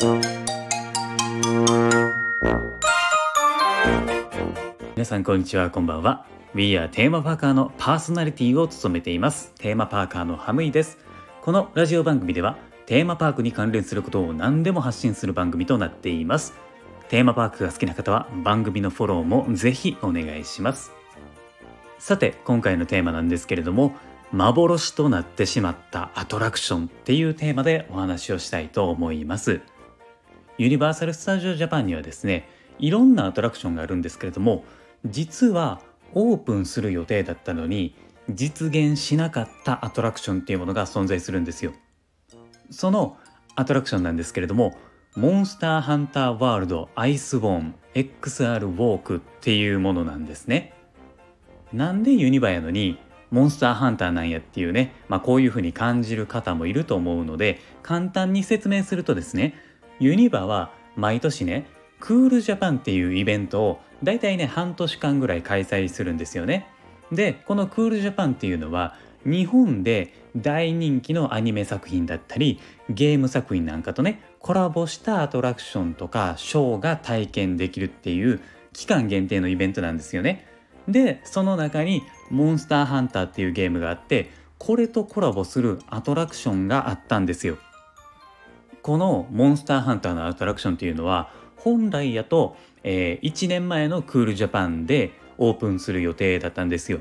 皆さんこんにちはこんばんは。We are テーマパーカーのパーソナリティを務めています。テーマパーカーのハムイです。このラジオ番組ではテーマパークに関連することを何でも発信する番組となっています。テーマパークが好きな方は番組のフォローもぜひお願いします。さて今回のテーマなんですけれども幻となってしまったアトラクションっていうテーマでお話をしたいと思います。ユニバーサル・スタジオ・ジャパンにはですねいろんなアトラクションがあるんですけれども実はオープンする予定だったのに実現しなかったアトラクションっていうものが存在するんですよ。そのアトラクションなんですけれどもモンスターハンターワールドアイスボーン XR ウォークっていうものなんですね。なんでユニバやのにモンスターハンターなんやっていうね、まあ、こういうふうに感じる方もいると思うので簡単に説明するとですねユニバは毎年ねクールジャパンっていうイベントをだいたいね半年間ぐらい開催するんですよね。でこのクールジャパンっていうのは日本で大人気のアニメ作品だったりゲーム作品なんかとねコラボしたアトラクションとかショーが体験できるっていう期間限定のイベントなんですよね。でその中にモンスターハンターっていうゲームがあってこれとコラボするアトラクションがあったんですよ。このモンスターハンターのアトラクションっていうのは本来やと、えー、1年前のクールジャパンでオープンする予定だったんですよ。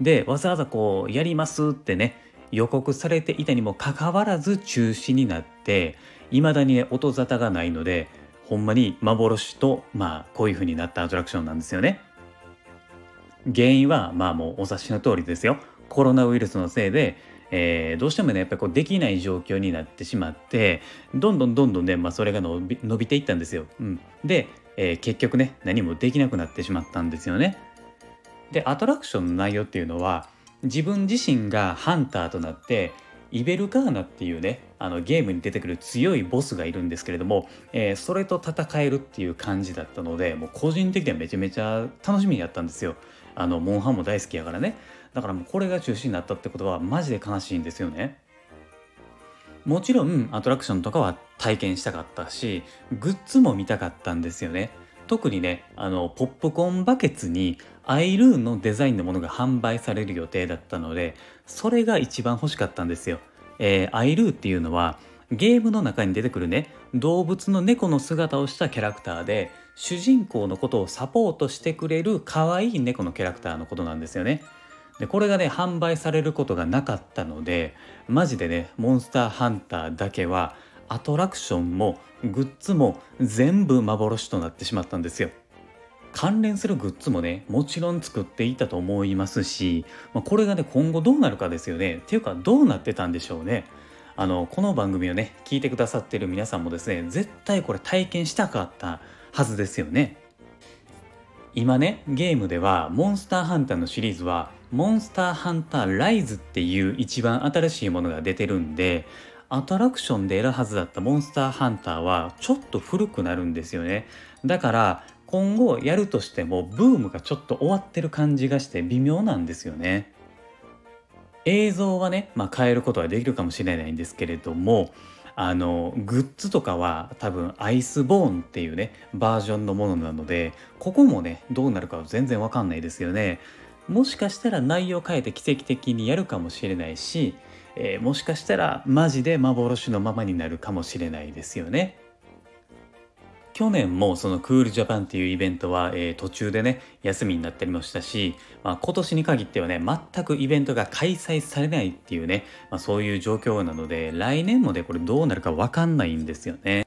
でわざわざこうやりますってね予告されていたにもかかわらず中止になって未だにね音沙汰がないのでほんまに幻とまあこういう風になったアトラクションなんですよね。原因はまあもうお察しの通りですよコロナウイルスのせいで、えー、どうしてもねやっぱりこうできない状況になってしまってどんどんどんどんね、まあ、それが伸び伸びていったんですよ。うん、で、えー、結局ね何もできなくなってしまったんですよね。でアトラクションの内容っていうのは自分自身がハンターとなってイベルカーナっていうねあのゲームに出てくる強いボスがいるんですけれども、えー、それと戦えるっていう感じだったのでもう個人的にはめちゃめちゃ楽しみにやったんですよ。あのモンハンも大好きやからね。だからもうこれが中止になったってことはマジで悲しいんですよね。もちろんアトラクションとかは体験したかったしグッズも見たかったんですよね。特にねあのポップコーンバケツにアイルーンのデザインのものが販売される予定だったのでそれが一番欲しかったんですよ、えー、アイルーっていうのはゲームの中に出てくるね動物の猫の姿をしたキャラクターで主人公のことをサポートしてくれる可愛い猫のキャラクターのことなんですよね。でこれがね販売されることがなかったのでマジでねモンスターハンターだけはアトラクションもグッズも全部幻となってしまったんですよ。関連するグッズもねもちろん作っていたと思いますし、まあ、これがね今後どうなるかですよねっていうかどうなってたんでしょうね。あのこの番組をね聞いてくださってる皆さんもですね絶対これ体験したかったはずですよね。今ねゲームではモンスターハンターのシリーズはモンスターハンターライズっていう一番新しいものが出てるんでアトラクションで得るはずだったモンスターハンターはちょっと古くなるんですよね。だから今後やるとしてもブームがちょっと終わってる感じがして微妙なんですよね。映像はね、まあ、変えることはできるかもしれないんですけれどもあのグッズとかは多分アイスボーンっていうねバージョンのものなのでここもねどうなるかは全然わかんないですよね。もしかしたら内容変えて奇跡的にやるかもしれないし、えー、もしかしたらマジで幻のままになるかもしれないですよね。去年もそのクールジャパンっていうイベントは、えー、途中でね休みになったりもしたし、まあ、今年に限ってはね全くイベントが開催されないっていうね、まあ、そういう状況なので来年もねこれどうなるか分かんないんですよね。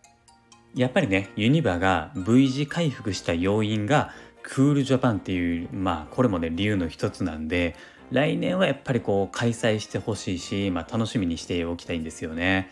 やっぱりねユニバが V 字回復した要因がクールジャパンっていうまあこれもね理由の一つなんで来年はやっぱりこう開催してほしいし、まあ、楽しみにしておきたいんですよね。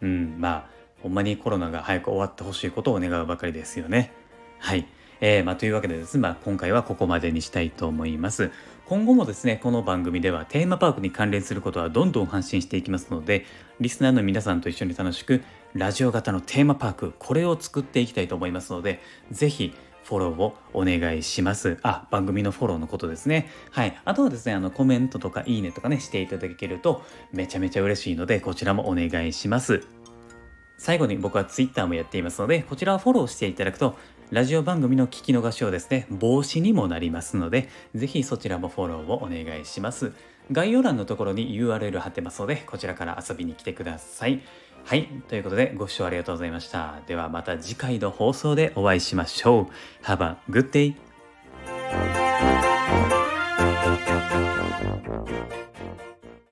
うんまあほんまにコロナが早く終わってほしいことを願うばかりですよね。はい。えー、まあ、というわけでですね、まあ、今回はここまでにしたいと思います。今後もですね、この番組ではテーマパークに関連することはどんどん発信していきますので、リスナーの皆さんと一緒に楽しく、ラジオ型のテーマパーク、これを作っていきたいと思いますので、ぜひフォローをお願いします。あ、番組のフォローのことですね。はい。あとはですね、あの、コメントとかいいねとかね、していただけるとめちゃめちゃ嬉しいので、こちらもお願いします。最後に僕は Twitter もやっていますので、こちらをフォローしていただくと、ラジオ番組の聞き逃しをですね、防止にもなりますので、ぜひそちらもフォローをお願いします。概要欄のところに URL 貼ってますので、こちらから遊びに来てください。はい。ということで、ご視聴ありがとうございました。ではまた次回の放送でお会いしましょう。Have a good day!